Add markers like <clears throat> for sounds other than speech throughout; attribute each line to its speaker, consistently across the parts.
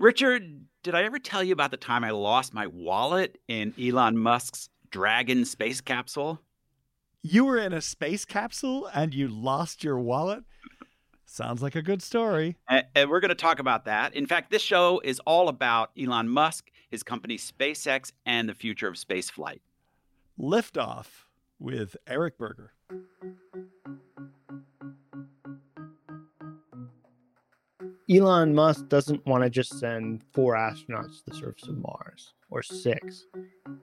Speaker 1: Richard, did I ever tell you about the time I lost my wallet in Elon Musk's Dragon space capsule?
Speaker 2: You were in a space capsule and you lost your wallet? Sounds like a good story.
Speaker 1: And, and we're going to talk about that. In fact, this show is all about Elon Musk, his company SpaceX, and the future of space flight.
Speaker 2: Liftoff with Eric Berger.
Speaker 3: Elon Musk doesn't want to just send four astronauts to the surface of Mars or six.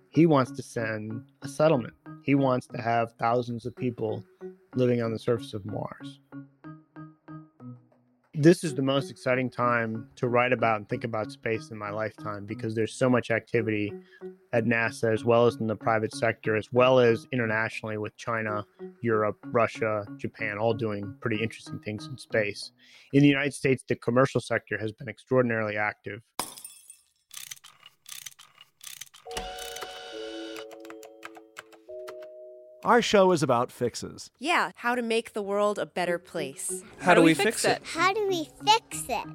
Speaker 3: He wants to send a settlement. He wants to have thousands of people living on the surface of Mars. This is the most exciting time to write about and think about space in my lifetime because there's so much activity at NASA as well as in the private sector, as well as internationally with China, Europe, Russia, Japan, all doing pretty interesting things in space. In the United States, the commercial sector has been extraordinarily active.
Speaker 2: Our show is about fixes.
Speaker 4: Yeah, how to make the world a better place.
Speaker 5: How, do we fix it?
Speaker 6: How do we fix it?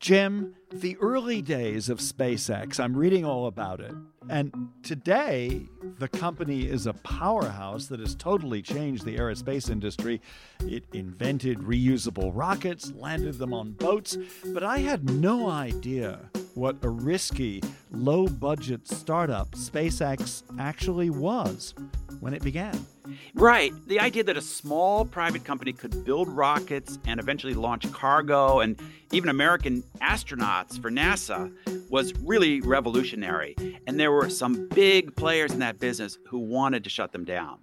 Speaker 2: Jim, the early days of SpaceX, I'm reading all about it. And today, the company is a powerhouse that has totally changed the aerospace industry. It invented reusable rockets, landed them on boats, but I had no idea what a risky, low budget startup SpaceX actually was when it began.
Speaker 1: Right. The idea that a small private company could build rockets and eventually launch cargo and even American astronauts for NASA was really revolutionary. And there were some big players in that business who wanted to shut them down.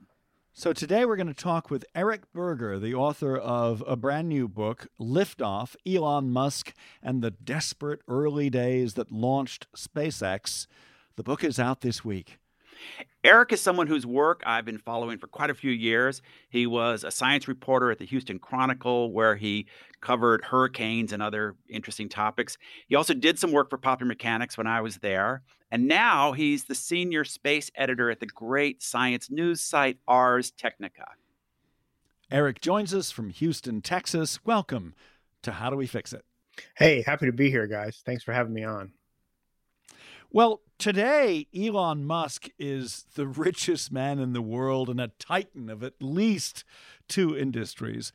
Speaker 2: So today we're going to talk with Eric Berger, the author of a brand new book, Liftoff Elon Musk and the Desperate Early Days That Launched SpaceX. The book is out this week.
Speaker 1: Eric is someone whose work I've been following for quite a few years. He was a science reporter at the Houston Chronicle, where he covered hurricanes and other interesting topics. He also did some work for Popular Mechanics when I was there. And now he's the senior space editor at the great science news site Ars Technica.
Speaker 2: Eric joins us from Houston, Texas. Welcome to How Do We Fix It?
Speaker 3: Hey, happy to be here, guys. Thanks for having me on.
Speaker 2: Well, today, Elon Musk is the <laughs> richest man in the world and a titan of at least two industries.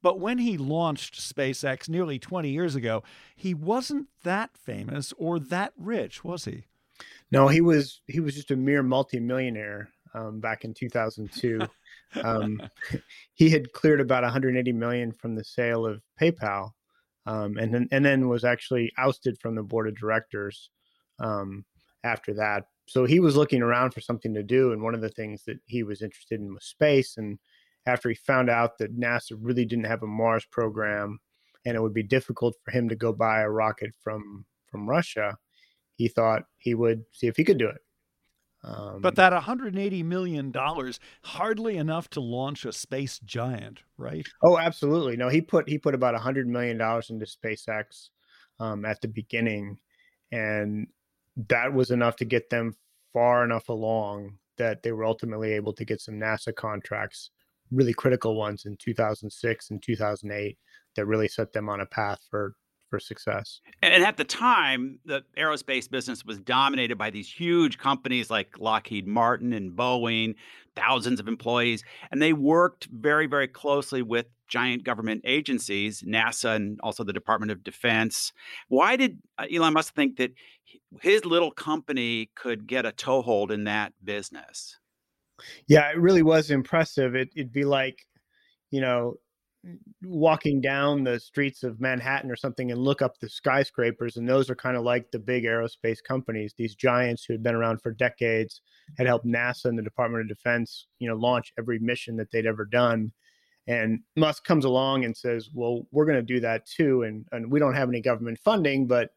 Speaker 2: But when he launched SpaceX nearly 20 years ago, he wasn't that famous or that rich, was he?
Speaker 3: No, he was he was just a mere multimillionaire um, back in 2002. <laughs> um, he had cleared about 180 million from the sale of PayPal, um, and then and then was actually ousted from the board of directors um, after that. So he was looking around for something to do, and one of the things that he was interested in was space. And after he found out that NASA really didn't have a Mars program, and it would be difficult for him to go buy a rocket from from Russia, he thought he would see if he could do it.
Speaker 2: Um, but that 180 million dollars hardly enough to launch a space giant, right?
Speaker 3: Oh, absolutely. No, he put he put about 100 million dollars into SpaceX um, at the beginning, and that was enough to get them far enough along that they were ultimately able to get some NASA contracts, really critical ones in 2006 and 2008 that really set them on a path for for success.
Speaker 1: And at the time, the aerospace business was dominated by these huge companies like Lockheed Martin and Boeing, thousands of employees, and they worked very very closely with giant government agencies, NASA and also the Department of Defense. Why did uh, Elon Musk think that his little company could get a toehold in that business?
Speaker 3: Yeah, it really was impressive. It, it'd be like, you know, walking down the streets of Manhattan or something and look up the skyscrapers, and those are kind of like the big aerospace companies, these giants who had been around for decades, had helped NASA and the Department of Defense, you know, launch every mission that they'd ever done. And Musk comes along and says, "Well, we're going to do that too, and and we don't have any government funding, but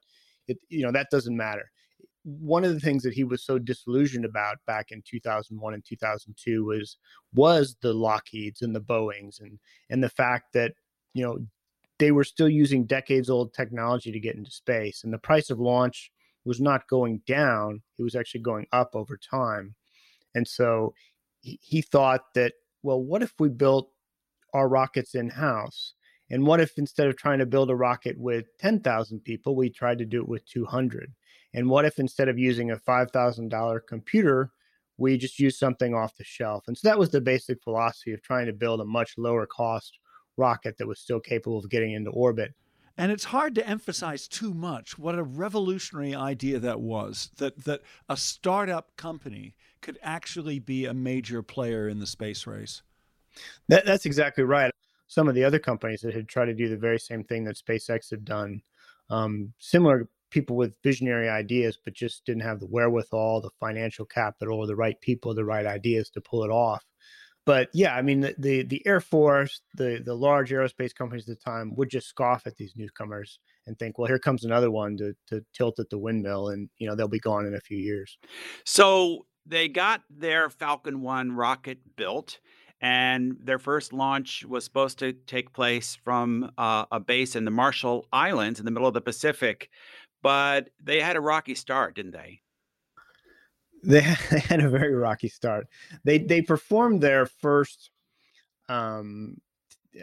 Speaker 3: it, you know, that doesn't matter." one of the things that he was so disillusioned about back in 2001 and 2002 was was the Lockheeds and the Boeings and and the fact that you know they were still using decades old technology to get into space and the price of launch was not going down it was actually going up over time and so he, he thought that well what if we built our rockets in house and what if instead of trying to build a rocket with 10,000 people we tried to do it with 200 and what if instead of using a $5,000 computer, we just use something off the shelf? And so that was the basic philosophy of trying to build a much lower cost rocket that was still capable of getting into orbit.
Speaker 2: And it's hard to emphasize too much what a revolutionary idea that was that, that a startup company could actually be a major player in the space race.
Speaker 3: That, that's exactly right. Some of the other companies that had tried to do the very same thing that SpaceX had done, um, similar people with visionary ideas, but just didn't have the wherewithal, the financial capital, or the right people, the right ideas to pull it off. But yeah, I mean, the, the, the Air Force, the the large aerospace companies at the time would just scoff at these newcomers and think, well, here comes another one to to tilt at the windmill, and you know they'll be gone in a few years.
Speaker 1: So they got their Falcon One rocket built and their first launch was supposed to take place from uh, a base in the Marshall Islands in the middle of the Pacific but they had a rocky start, didn't they?
Speaker 3: They <laughs> had a very rocky start. They they performed their first um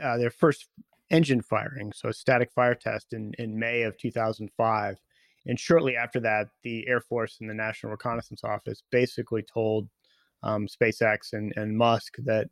Speaker 3: uh, their first engine firing, so a static fire test in in May of 2005. And shortly after that, the Air Force and the National Reconnaissance Office basically told um, SpaceX and, and Musk that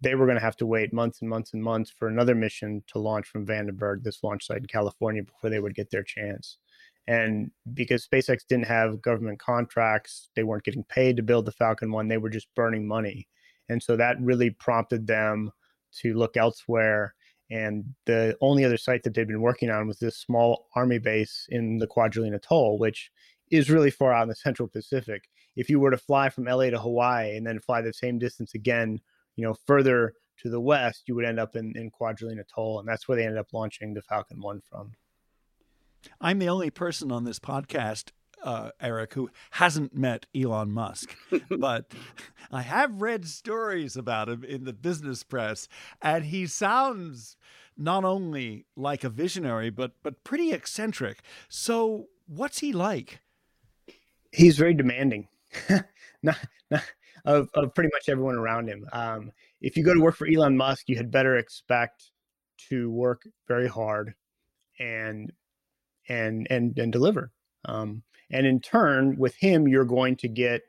Speaker 3: they were going to have to wait months and months and months for another mission to launch from Vandenberg, this launch site in California, before they would get their chance. And because SpaceX didn't have government contracts, they weren't getting paid to build the Falcon 1, they were just burning money. And so that really prompted them to look elsewhere. And the only other site that they'd been working on was this small army base in the Kwajalein Atoll, which is really far out in the <laughs> Central Pacific. If you were to fly from LA to Hawaii and then fly the same distance again, you know, further to the west, you would end up in, in Kwajalein Atoll. And that's where they ended up launching the Falcon 1 from.
Speaker 2: I'm the only person on this podcast, uh, Eric, who hasn't met Elon Musk, <laughs> but I have read stories about him in the business press, and he sounds not only like a visionary, but but pretty eccentric. So, what's he like?
Speaker 3: He's very demanding, <laughs> not, not, of of pretty much everyone around him. Um, if you go to work for Elon Musk, you had better expect to work very hard and and and and deliver. Um, and in turn, with him, you're going to get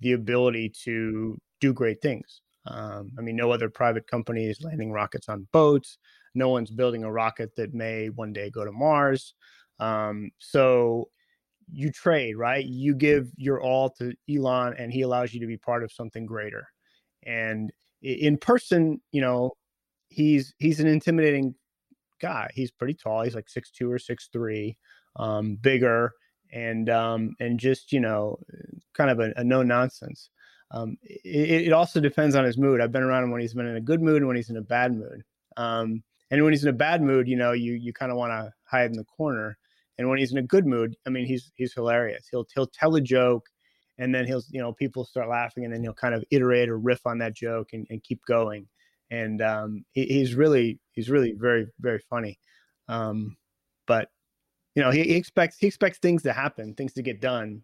Speaker 3: the ability to do great things. Um, I mean, no other private company is landing rockets on boats. No one's building a rocket that may one day go to Mars. Um, so you trade, right? You give your all to Elon, and he allows you to be part of something greater. And in person, you know, he's he's an intimidating guy. He's pretty tall. He's like six two or six three, um, bigger, and um, and just you know, kind of a, a no nonsense. Um, it, it, also depends on his mood. I've been around him when he's been in a good mood and when he's in a bad mood. Um, and when he's in a bad mood, you know, you you kind of want to hide in the corner. And when he's in a good mood, I mean, he's he's hilarious. He'll he'll tell a joke, and then he'll you know people start laughing, and then he'll kind of iterate or riff on that joke and, and keep going and um, he, he's really he's really very very funny. Um, but you know he, he, expects he expects things to happen, things to get done,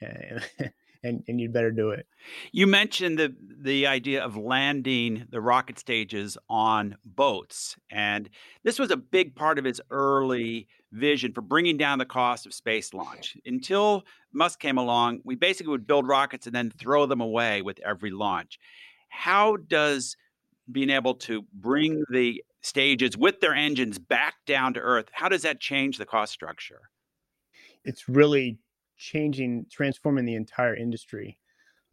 Speaker 3: and, <laughs> and and you'd better do it.
Speaker 1: You mentioned the the idea of landing the rocket stages on boats, and this was a big part of his early vision for bringing down the cost of space launch. Until Musk came along, we basically would build rockets and then throw them away with every launch. How does being able to bring the stages with their engines back down to Earth. How does that change the cost structure?
Speaker 3: It's really changing, transforming the entire industry.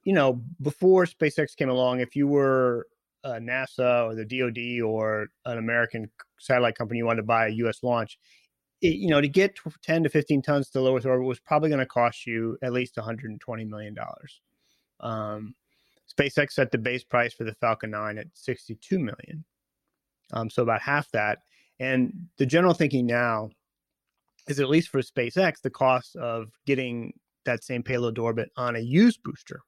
Speaker 3: You know, before SpaceX came along, if you were uh, NASA or the DoD or an American satellite company you wanted to buy a U.S. launch, it, you know, to get 10 to 15 tons to low Earth orbit was probably going to cost you at least 120 million dollars. Um, SpaceX set the base price for the Falcon 9 at 62 million, um, so about half that. And the general thinking now is at least for SpaceX, the cost of getting that same payload to orbit on a used booster,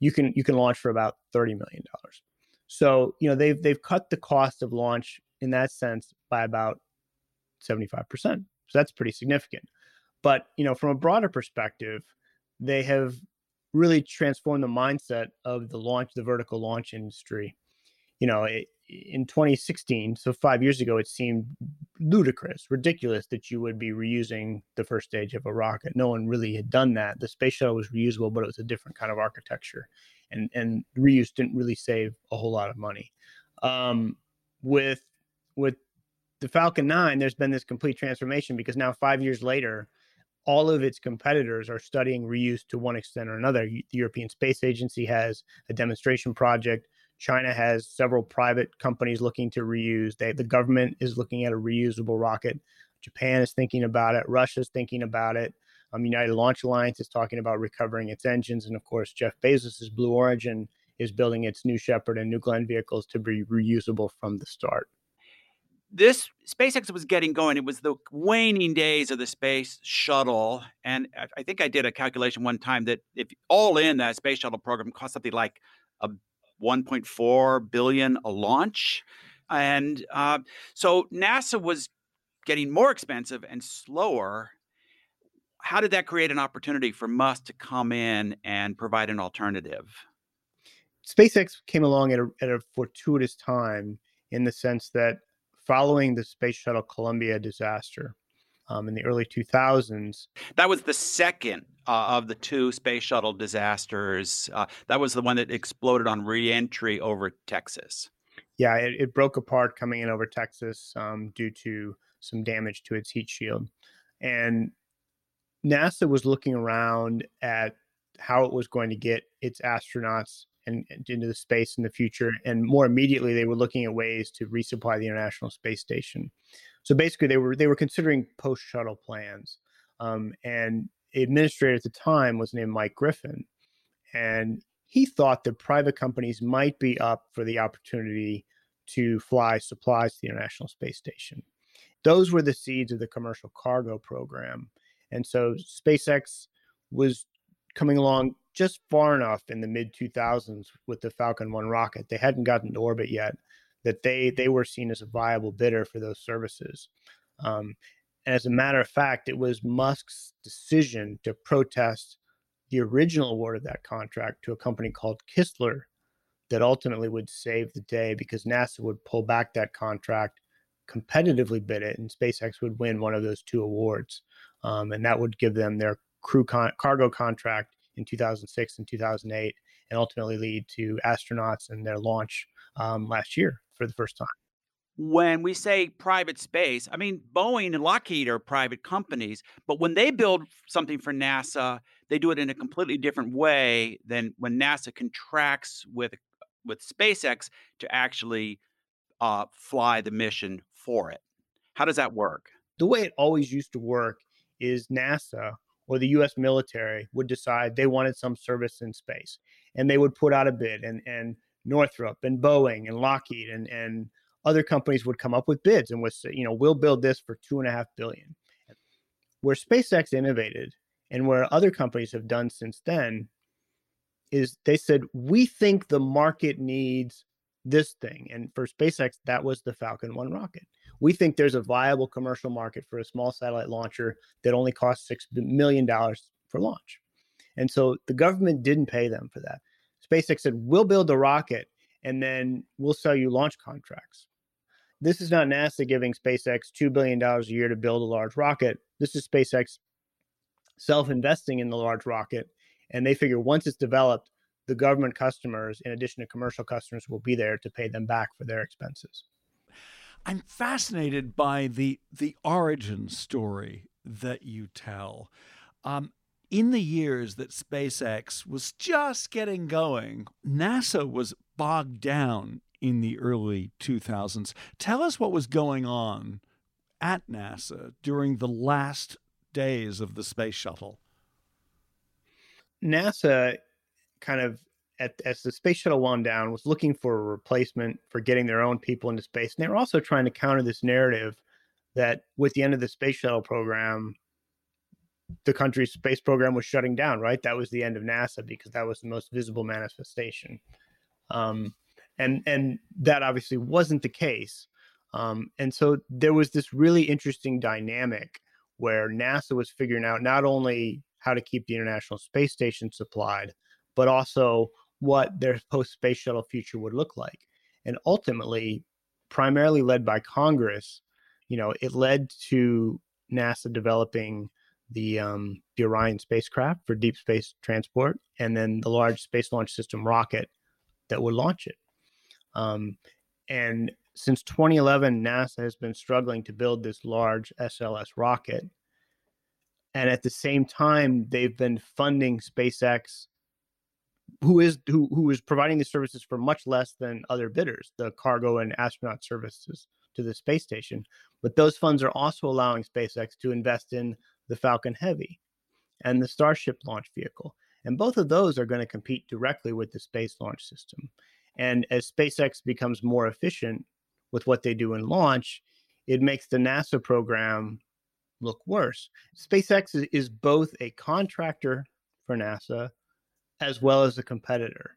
Speaker 3: you can you can launch for about 30 million dollars. So, you know, they've they've cut the cost of launch in that sense by about 75%. So that's pretty significant. But, you know, from a broader perspective, they have really transformed the mindset of the launch, the vertical launch industry. You know, it, in 2016, so five years ago, it seemed ludicrous, ridiculous that you would be reusing the first stage of a rocket. No one really had done that. The space shuttle was reusable, but it was a different kind of architecture, and and reuse didn't really save a whole lot of money. Um, with with the Falcon 9, there's been this complete transformation because now five years later, all of its competitors are studying reuse to one extent or another. The European Space Agency has a demonstration project. China has several private companies looking to reuse. They, the government is looking at a reusable rocket. Japan is thinking about it. Russia's thinking about it. Um, United Launch Alliance is talking about recovering its engines, and of course, Jeff Bezos's Blue Origin is building its New Shepard and New Glenn vehicles to be reusable from the start.
Speaker 1: This SpaceX was getting going. It was the waning days of the space shuttle, and I think I did a calculation one time that if all in that space shuttle program cost something like a 1.4 billion a launch, and uh, so NASA was getting more expensive and slower. How did that create an opportunity for Musk to come in and provide an alternative?
Speaker 3: SpaceX came along at a, at a fortuitous time in the sense that following the Space Shuttle Columbia disaster um, in the early 2000s.
Speaker 1: That was the second uh, of the two space shuttle disasters. Uh, that was the one that exploded on reentry over Texas.
Speaker 3: Yeah, it, it broke apart coming in over Texas um, due to some damage to its heat shield. And NASA was looking around at how it was going to get its astronauts and, and into the space in the future. And more immediately, they were looking at ways to resupply the International Space Station. So basically, they were they were considering post shuttle plans. Um, and administrator at the time was named Mike Griffin, and he thought that private companies might be up for the opportunity to fly supplies to the International Space Station. Those were the seeds of the commercial cargo program. And so SpaceX was coming along just far enough in the mid 2000s with the Falcon 1 rocket. They hadn't gotten to orbit yet that they they were seen as a viable bidder for those services. Um, and as a matter of fact, it was Musk's decision to protest the original award of that contract to a company called Kistler that ultimately would save the day because NASA would pull back that contract, competitively bid it, and SpaceX would win one of those two awards. Um, and that would give them their crew con- cargo contract in 2006 and 2008, and ultimately lead to astronauts and their launch um, last year for the first time.
Speaker 1: When we say private space, I mean, Boeing and Lockheed are private companies, but when they build something for NASA, they do it in a completely different way than when NASA contracts with with SpaceX to actually uh, fly the mission for it. How does that work?
Speaker 3: The way it always used to work is NASA or the US military would decide they wanted some service in space and they would put out a bid and and Northrop and Boeing and Lockheed and and other companies would come up with bids and would say, you know, we'll build this for two and a half billion. Where SpaceX innovated and where other companies have done since then is they said, we think the market needs this thing. And for SpaceX, that was the Falcon 1 rocket. We think there's a viable commercial market for a small satellite launcher that only costs $6 million for launch. And so the government didn't pay them for that. SpaceX said, we'll build the rocket and then we'll sell you launch contracts. This is not NASA giving SpaceX $2 billion a year to build a large rocket. This is SpaceX self investing in the large rocket. And they figure once it's developed, the government customers, in addition to commercial customers, will be there to pay them back for their expenses.
Speaker 2: I'm fascinated by the the origin story that you tell. Um, in the years that SpaceX was just getting going, NASA was bogged down in the early 2000s. Tell us what was going on at NASA during the last days of the space shuttle.
Speaker 3: NASA kind of at, as the space shuttle wound down was looking for a replacement for getting their own people into space and they were also trying to counter this narrative that with the end of the space shuttle program the country's space program was shutting down right that was the end of nasa because that was the most visible manifestation um, and and that obviously wasn't the case um, and so there was this really interesting dynamic where nasa was figuring out not only how to keep the international space station supplied but also what their post space shuttle future would look like. And ultimately, primarily led by Congress, you know, it led to NASA developing the um, the Orion spacecraft for deep space transport, and then the Large Space Launch System rocket that would launch it. Um, and since 2011, NASA has been struggling to build this large SLS rocket. And at the same time, they've been funding SpaceX who is who who is providing these services for much less than other bidders, the cargo and astronaut services to the space station. But those funds are also allowing SpaceX to invest in the Falcon Heavy and the Starship launch vehicle. And both of those are going to compete directly with the Space Launch System. And as SpaceX becomes more efficient with what they do in launch, it makes the NASA program look worse. SpaceX is, both a contractor for NASA as well as a competitor.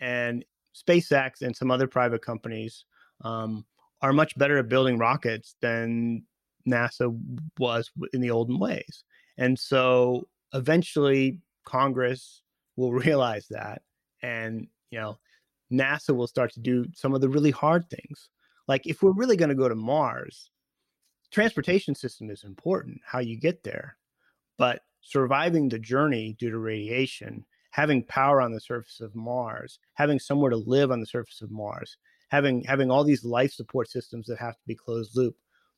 Speaker 3: And SpaceX and some other private companies um, are much better at building rockets than NASA was in the olden ways. And so eventually Congress will <laughs> realize that. And, you know, NASA will start to do some of the really hard things. Like if we're really going to go to Mars, transportation system is important, how you get there. But surviving the journey due to radiation having power on the surface of Mars, having somewhere to live on the surface of Mars, having having all these life support systems that have to be closed loop.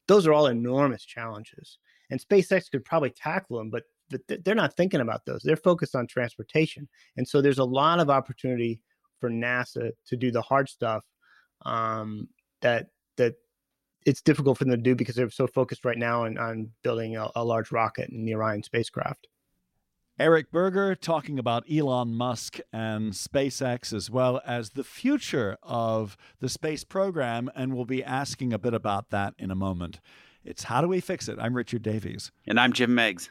Speaker 3: Those are all enormous challenges. And SpaceX could probably tackle them, but they're not thinking about those. They're focused on transportation. And so there's a lot of opportunity for NASA to do the hard stuff um, that that it's difficult for them to do because they're so focused right now on, on building a, a large rocket in the Orion spacecraft.
Speaker 2: Eric Berger talking about Elon Musk and SpaceX as well as the future of the space program. And we'll be asking a bit about that in a moment. It's How Do We Fix It? I'm Richard Davies.
Speaker 1: And I'm Jim Meigs.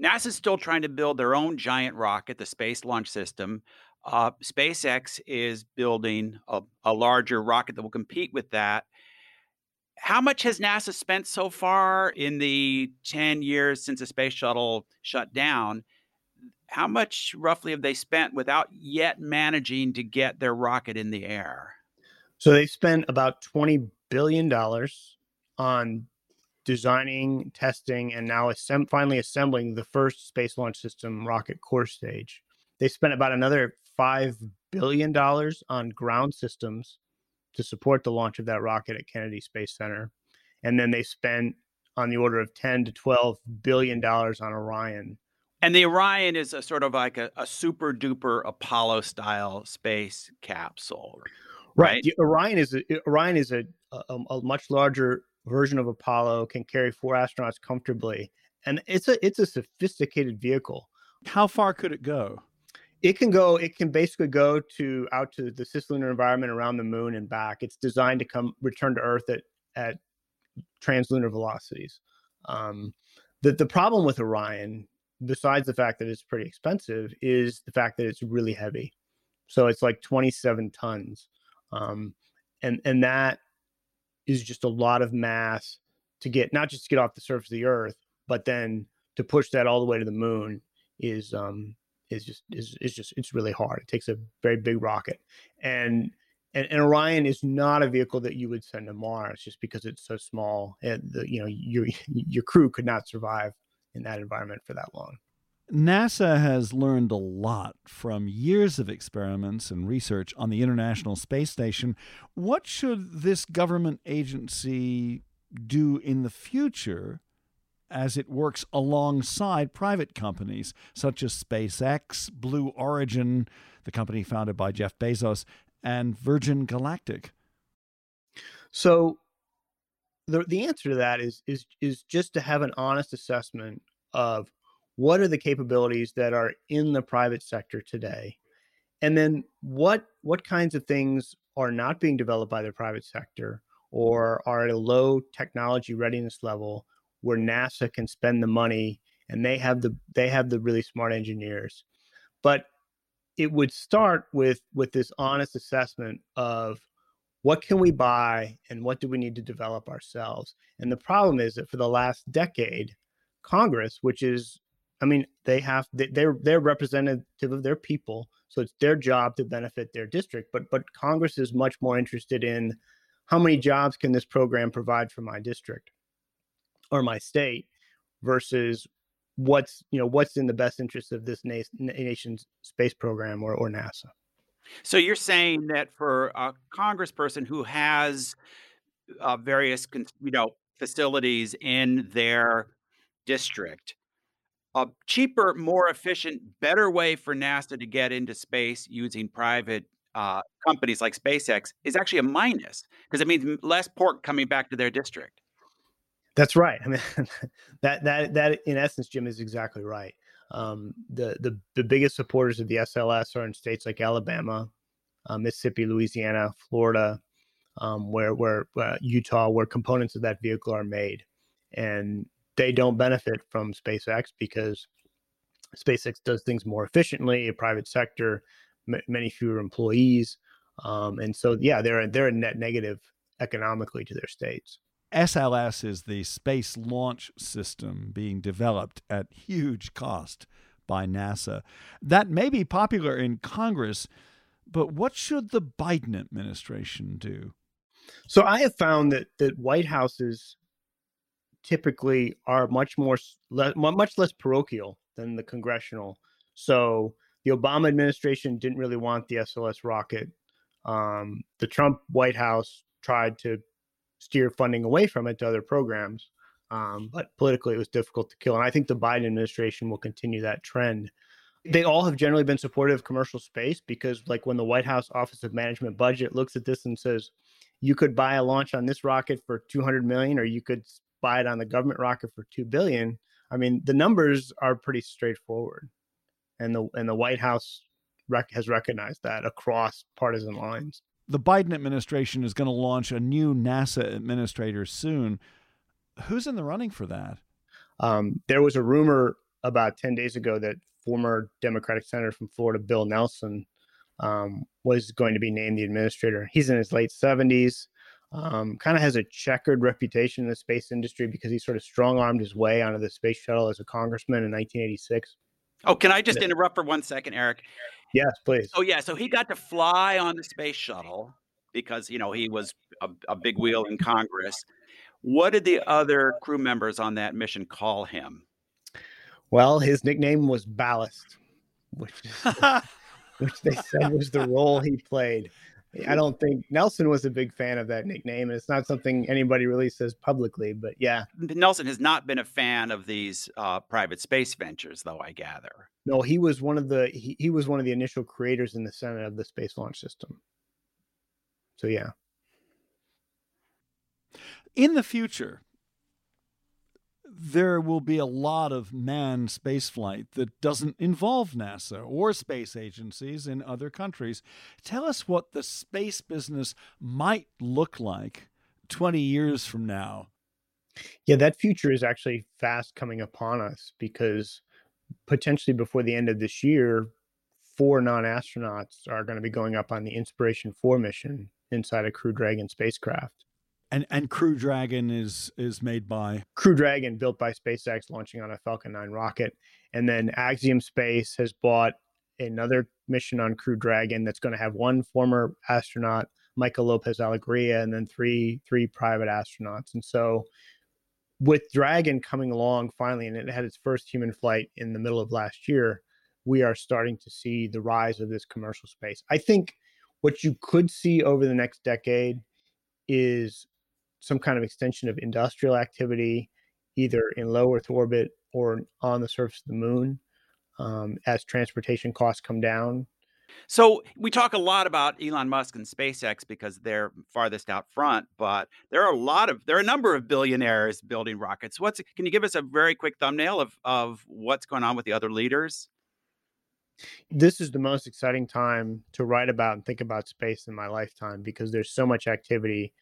Speaker 1: NASA's still trying to build their own giant rocket, the Space Launch System. Uh, SpaceX is building a, a larger rocket that will compete with that. How much has NASA spent so far in the 10 years since the space shuttle shut down? How much roughly have they spent without yet managing to get their rocket in the air?
Speaker 3: So they've spent about $20 billion on designing, testing, and now assemb- finally assembling the first Space Launch System rocket core stage. They spent about another $5 billion on ground systems to support the launch of that rocket at Kennedy Space Center. And then they spent on the order of 10 to 12 billion dollars on Orion,
Speaker 1: And the Orion is a sort of like a, a super duper Apollo style space capsule,
Speaker 3: right? right? Orion is a, Orion is a, a, a much larger version of Apollo, can carry four astronauts comfortably, and it's a it's a sophisticated vehicle.
Speaker 2: How far could it go?
Speaker 3: It can go. It can basically go to out to the cislunar environment around the moon and back. It's designed to come return to Earth at at translunar velocities. Um, the the problem with Orion besides the fact that it's pretty expensive, is the fact that it's really heavy. So it's like 27 tons. Um, and and that is just a lot of mass to get not just to get off the surface of the earth, but then to push that all the way to the moon is um is just is is just it's really hard. It takes a very big rocket. And and, and Orion is not a vehicle that you would send to Mars just because it's so small. And the, you know your your crew could not survive in that environment for that long.
Speaker 2: NASA has learned a lot from years of experiments and research on the International Space Station. What should this government agency do in the future as it works alongside private companies such as SpaceX, Blue Origin, the company founded by Jeff Bezos, and Virgin Galactic?
Speaker 3: So the the answer to that is is is just to have an honest assessment of what are the capabilities that are in the private sector today? And then what what kinds of things are not being developed by the private sector or are at a low technology readiness level where NASA can spend the money and they have the they have the really smart engineers? But it would start with with this honest assessment of what can we buy and what do we need to develop ourselves? And the problem is that for the last decade congress which is i mean they have they're they're representative of their people so it's their job to benefit their district but but congress is much more interested in how many jobs can this program provide for my district or my state versus what's you know what's in the best interest of this na- nation's space program or, or nasa.
Speaker 1: So you're saying that for a congressperson who has uh, various, you know, facilities in their district, a cheaper, more efficient, better way for NASA to get into space using private uh, companies like SpaceX is actually a minus because it means less pork coming back to their district.
Speaker 3: That's right. <laughs> I mean, that that that in essence, Jim is exactly right. Um, the, the the biggest supporters of the SLS are in states like Alabama, uh, Mississippi, Louisiana, Florida, um, where where uh, Utah, where components of that vehicle are made, and they don't benefit from SpaceX because SpaceX does things more efficiently. A private sector, m- many fewer employees, um, and so yeah, they're they're a net negative economically to their states.
Speaker 2: SLS is the space launch system being developed at huge cost by NASA. That may be popular in Congress, but what should the Biden administration do?
Speaker 3: So I have found that that White Houses typically are much more much less parochial than the congressional. So the Obama administration didn't really want the SLS rocket. Um, the Trump White House tried to steer funding away from it to other programs. Um, but politically, it was difficult to kill. And I think the Biden administration will continue that trend. They all have generally been supportive of commercial space because, like, when the White House Office of Management Budget looks at this and says, you could buy a launch on this rocket for 200 million, or you could buy it on the government rocket for 2 billion. I mean, the numbers are pretty straightforward. And the, and the White House rec- has recognized that across partisan lines
Speaker 2: the Biden administration is going to launch a new NASA administrator soon. Who's in the running for that?
Speaker 3: Um, there was a rumor about 10 days ago that former Democratic Senator from Florida, Bill Nelson, um, was going to be named the administrator. He's in his late 70s, um, kind of has a checkered reputation in the space industry because he sort of strong armed his way onto the space shuttle as a congressman in 1986.
Speaker 1: Oh, can I just interrupt for one second, Eric?
Speaker 3: Yes, please.
Speaker 1: Oh yeah, so he got to fly on the space shuttle because you know he was a, a big wheel in Congress. What did the other crew members on that mission call him?
Speaker 3: Well, his nickname was Ballast, which <laughs> <laughs> which they said was the role he played. I don't think Nelson was a big fan of that nickname, and it's not something anybody really says publicly. But yeah,
Speaker 1: Nelson has not been a fan of these uh, private space ventures, though. I gather.
Speaker 3: No, he was one of the he, he was one of the initial creators in the Senate of the Space Launch System. So yeah.
Speaker 2: In the future, there will be a lot of manned spaceflight that doesn't involve NASA or space agencies in other countries. Tell us what the space business might look like 20 years from now.
Speaker 3: Yeah, that future is actually fast coming upon us because potentially before the end of this year, four non astronauts are going to be going up on the Inspiration 4 mission inside a Crew Dragon spacecraft.
Speaker 2: And and Crew Dragon is is made by
Speaker 3: Crew Dragon, built by SpaceX, launching on a Falcon 9 rocket, and then Axiom Space has bought another mission on Crew Dragon that's going to have one former astronaut, Michael Lopez Alegria, and then three three private astronauts. And so, with Dragon coming along finally, and it had its first human flight in the middle of last year, we are starting to see the rise of this commercial space. I think what you could see over the next decade is some kind of extension of industrial activity, either in low Earth orbit or on the surface of the moon, um, as transportation costs come down.
Speaker 1: So we talk a lot about Elon Musk and SpaceX because they're farthest out front, but there are a lot of there are a number of billionaires building rockets. What's can you give us a very quick thumbnail of of what's going on with the other leaders?
Speaker 3: This is the most exciting time to write about and think about space in my lifetime because there's so much activity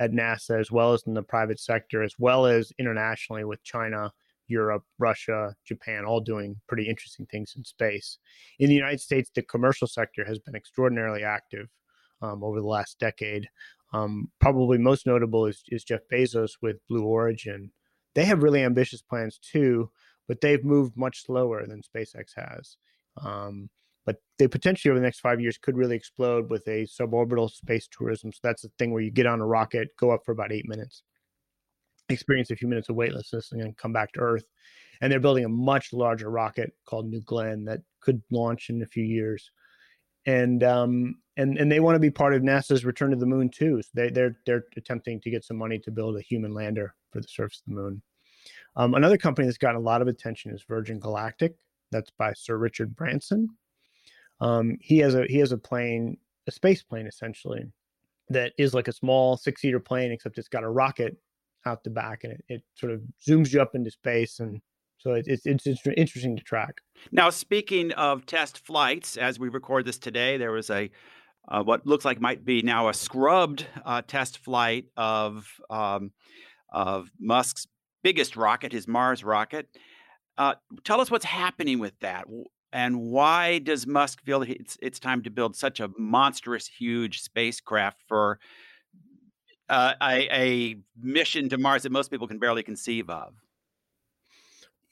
Speaker 3: at NASA as well as in the private sector, as well as internationally with China, Europe, Russia, Japan, all doing pretty interesting things in space. In the United States, the commercial sector has been extraordinarily active um, over the last decade. Um, probably most notable is, is Jeff Bezos with Blue Origin. They have really ambitious plans too, but they've moved much slower than SpaceX has. Um, but they potentially over the next five years could really explode with a suborbital space tourism. So that's the thing where you get on a rocket, go up for about eight minutes, experience a few minutes of weightlessness, and then come back to Earth. And they're building a much larger rocket called New Glenn that could launch in a few years. And um, and and they want to be part of NASA's return to the moon too. So they they're they're attempting to get some money to build a human lander for the surface of the moon. Um, another company that's gotten a lot of attention is Virgin Galactic. That's by Sir Richard Branson. Um, he has a he has a plane, a space plane essentially, that is like a small six seater plane, except it's got a rocket out the back, and it, it sort of zooms you up into space, and so it, it's it's interesting to track.
Speaker 1: Now, speaking of test flights, as we record this today, there was a uh, what looks like might be now a scrubbed uh, test flight of um, of Musk's biggest rocket, his Mars rocket. Uh, tell us what's happening with that. And why does Musk feel it's it's time to build such a monstrous, huge spacecraft for uh, a, a mission to Mars that most people can barely conceive of?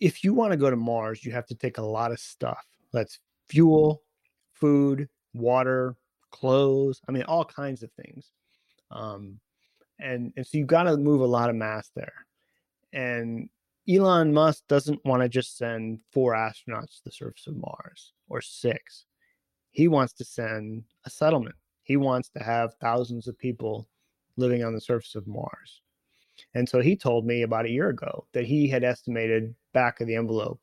Speaker 3: If you want to go to Mars, you have to take a lot of stuff. That's fuel, food, water, clothes. I mean, all kinds of things. Um, and and so you've got to move a lot of mass there. And Elon Musk doesn't want to just send four astronauts to the surface of Mars or six. He wants to send a settlement. He wants to have thousands of people living on the surface of Mars. And so he told me about a year ago that he had estimated back of the envelope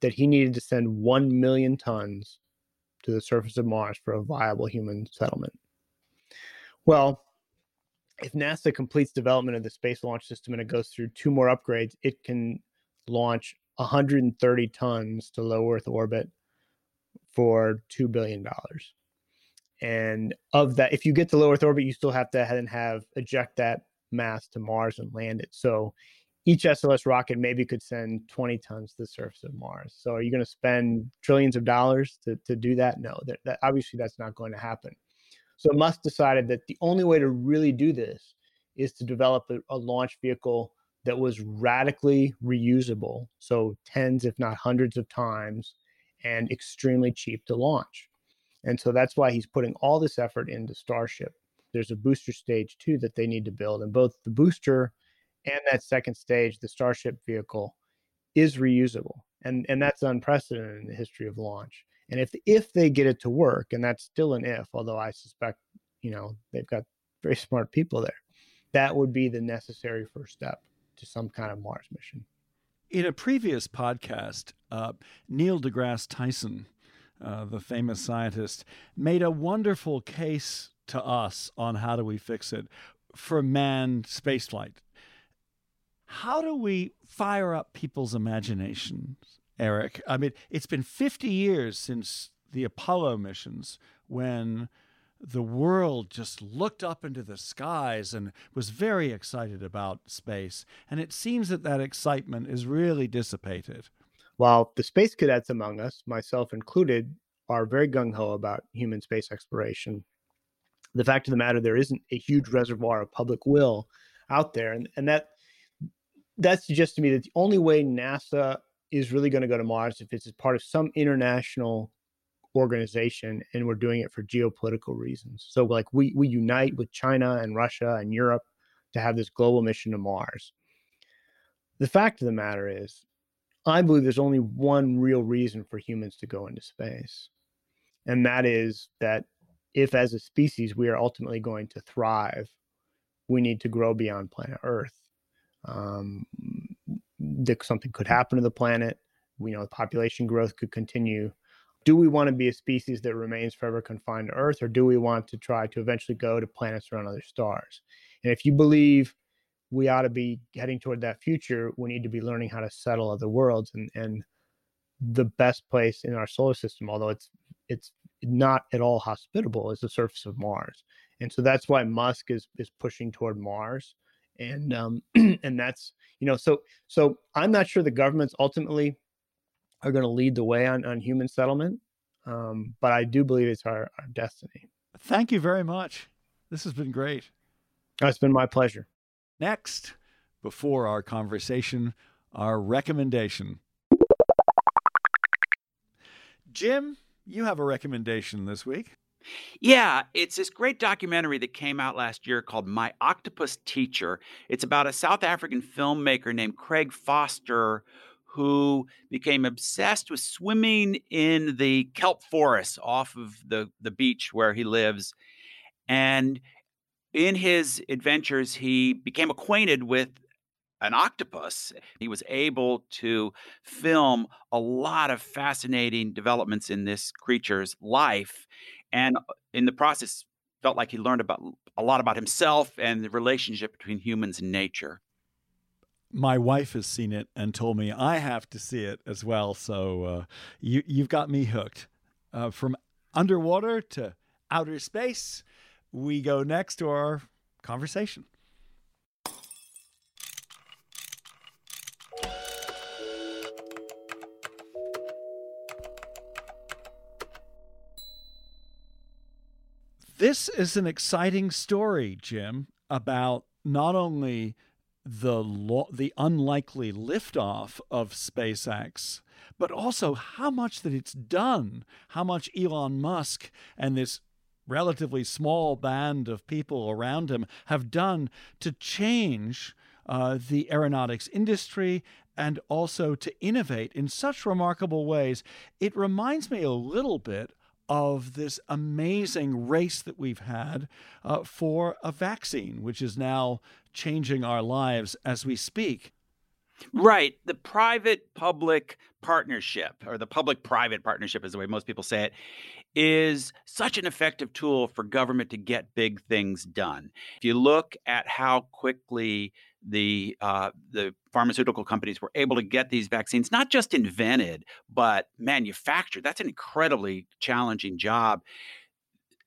Speaker 3: that he needed to send 1 million tons to the surface of Mars for a viable human settlement. Well, if NASA completes development of the space launch system and it goes through two more upgrades, it can launch 130 tons to low Earth orbit for $2 billion. And of that, if you get to low Earth orbit, you still have to then have eject that mass to Mars and land it. So each SLS rocket maybe could send 20 tons to the surface of Mars. So are you going to spend trillions of dollars to, to do that? No, that, that, obviously that's not going to happen. So Musk decided that the only way to really do this is to develop a, a launch vehicle that was radically reusable, so tens, if not hundreds of times, and extremely cheap to launch. And so that's why he's putting all this effort into Starship. There's a booster stage too that they need to build, and both the booster and that second stage, the Starship vehicle, is reusable, and and that's unprecedented in the history of launch. And if if they get it to work, and that's still an if, although I suspect you know, they've got very <laughs> smart people there. That would be the necessary first step to some kind of Mars mission.
Speaker 2: In a previous podcast, uh, Neil deGrasse Tyson, uh, the famous scientist, made a wonderful case to us on how do we fix it for manned spaceflight. How do we fire up people's imaginations, Eric? I mean, it's been 50 years since the Apollo missions when the world just looked up into the skies and was very excited about space. And it seems that that excitement is really dissipated.
Speaker 3: While the space cadets among us, myself included, are very gung ho about human space exploration, the fact of the matter, there isn't a huge reservoir of public will out there. And, and that that suggests to me that the only way NASA is really going to go to Mars if it's as part of some international organization and we're doing it for geopolitical reasons. So like we we unite with China and Russia and Europe to have this global mission to Mars. The fact of the matter is I believe there's only one real reason for humans to go into space. And that is that if as a species we are ultimately going to thrive, we need to grow beyond planet Earth. Um, something could happen to the planet. We know the population growth could continue do we want to be a species that remains forever confined to Earth, or do we want to try to eventually go to planets around other stars? And if you believe we ought to be heading toward that future, we need to be learning how to settle other worlds. And and the best place in our solar system, although it's it's not at all hospitable, is the surface of Mars. And so that's why Musk is is pushing toward Mars. And um <clears throat> and that's you know so so I'm not sure the government's ultimately are going to lead the way on, on human settlement. Um, but I do believe it's our, our destiny.
Speaker 2: Thank you very much. This has been great.
Speaker 3: Oh, it's been my pleasure.
Speaker 2: Next, before our conversation, our recommendation. Jim, you have a recommendation this week.
Speaker 1: Yeah, it's this great documentary that came out last year called My Octopus Teacher. It's about a South African filmmaker named Craig Foster who became obsessed with swimming in the kelp forests off of the, the beach where he lives. And in his adventures, he became acquainted with an octopus. He was able to film a lot of fascinating developments in this creature's life. And uh, in the process, felt like he learned about a lot about himself and the relationship between humans and nature
Speaker 2: my wife has seen it and told me I have to see it as well. So uh, you you've got me hooked. Uh, from underwater to outer space, we go next to our conversation. This is an exciting story, Jim, about not only the lo- the unlikely liftoff of SpaceX, but also how much that it's done, how much Elon Musk and this relatively small band of people around him have done to change uh, the aeronautics industry and also to innovate in such remarkable ways. It reminds me a little bit of this amazing race that we've had uh, for a vaccine, which is now changing our lives as we speak.
Speaker 1: Right. The private public partnership, or the public private partnership is the way most people say it, is such an effective tool for government to get big things done. If you look at how quickly the uh, the pharmaceutical companies were able to get these vaccines not just invented but manufactured, that's an incredibly challenging job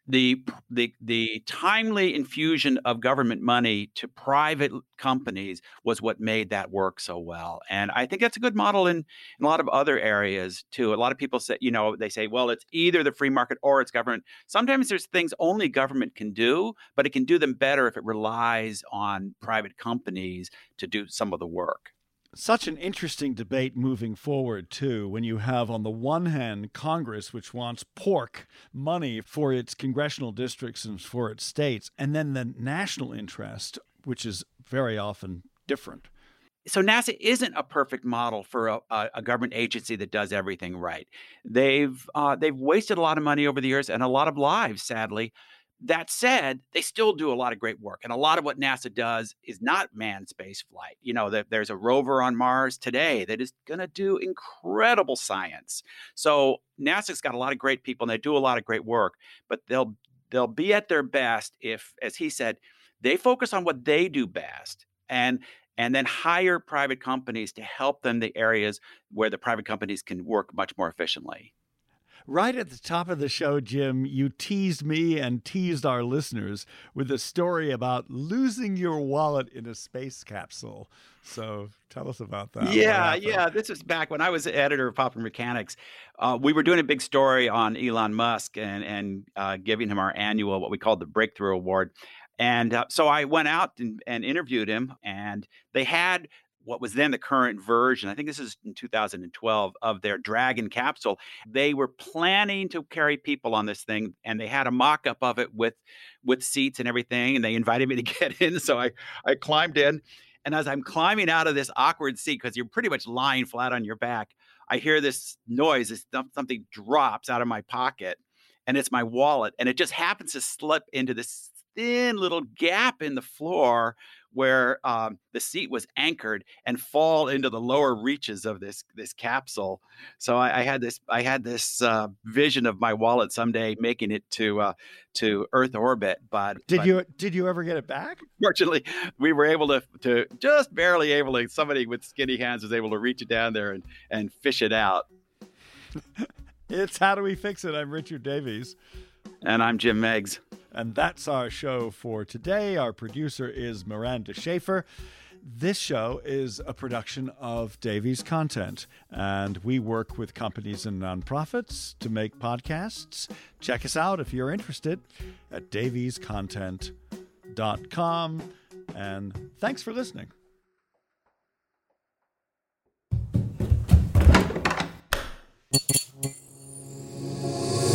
Speaker 1: the the the timely infusion of government money to private companies was what made that work so well and i think that's a good model in, in a lot of other areas too. A lot of people say you know they say well it's either the free market or it's government. Sometimes there's things only government can do but it can do them better if it relies on private companies to do some of the work
Speaker 2: such an interesting debate moving forward, too, when you have, on the one hand, Congress, which wants pork money for its congressional districts and for its states, and then the national interest, which is very often different.
Speaker 1: So NASA isn't a perfect model for a, a government agency that does everything right. They've uh, they've wasted a lot of money over the years and a lot of lives, sadly, that said, they still do a lot of great work. And a lot of what NASA does is not manned space flight. You know, there's a rover on Mars today that is going to do incredible science. So NASA's got a lot of great people and they do a lot of great work, but they'll they'll be at their best if as he said, they focus on what they do best and and then hire private companies to help them the areas where the private companies can work much more efficiently.
Speaker 2: Right at the top of the show, Jim, you teased me and teased our listeners with a story about losing your wallet in a space capsule. So tell us about that.
Speaker 1: Yeah, yeah. This was back when I was editor of Popular Mechanics. Uh, we were doing a big story on Elon Musk and and uh, giving him our annual what we called the Breakthrough Award. And uh, so I went out and, and interviewed him, and they had what was then the current version, I think this is in 2012, of their Dragon capsule. They were planning to carry people on this thing, and they had a mock up of it with with seats and everything. And they invited me to <laughs> get in. So I, I climbed in. And as I'm climbing out of this awkward seat, because you're pretty much lying flat on your back, I hear this noise, this, something drops out of my pocket, and it's my wallet. And it just happens to slip into this thin little gap in the floor where um, the seat was anchored and fall into the lower reaches of this this capsule. So I, I had this I had this uh, vision of my wallet someday making it to uh, to Earth orbit. But
Speaker 2: did
Speaker 1: but
Speaker 2: you did you ever get it back?
Speaker 1: Fortunately, we were able to to just barely able to. Somebody with skinny hands was able to reach it down there and and fish it out. <laughs>
Speaker 2: it's how do we fix it? I'm Richard Davies.
Speaker 1: And I'm Jim Meigs.
Speaker 2: And that's our show for today. Our producer is Miranda Schaefer. This show is a production of Davies Content, and we work with companies and nonprofits to make podcasts. Check us out if you're interested at daviescontent.com. And thanks for listening.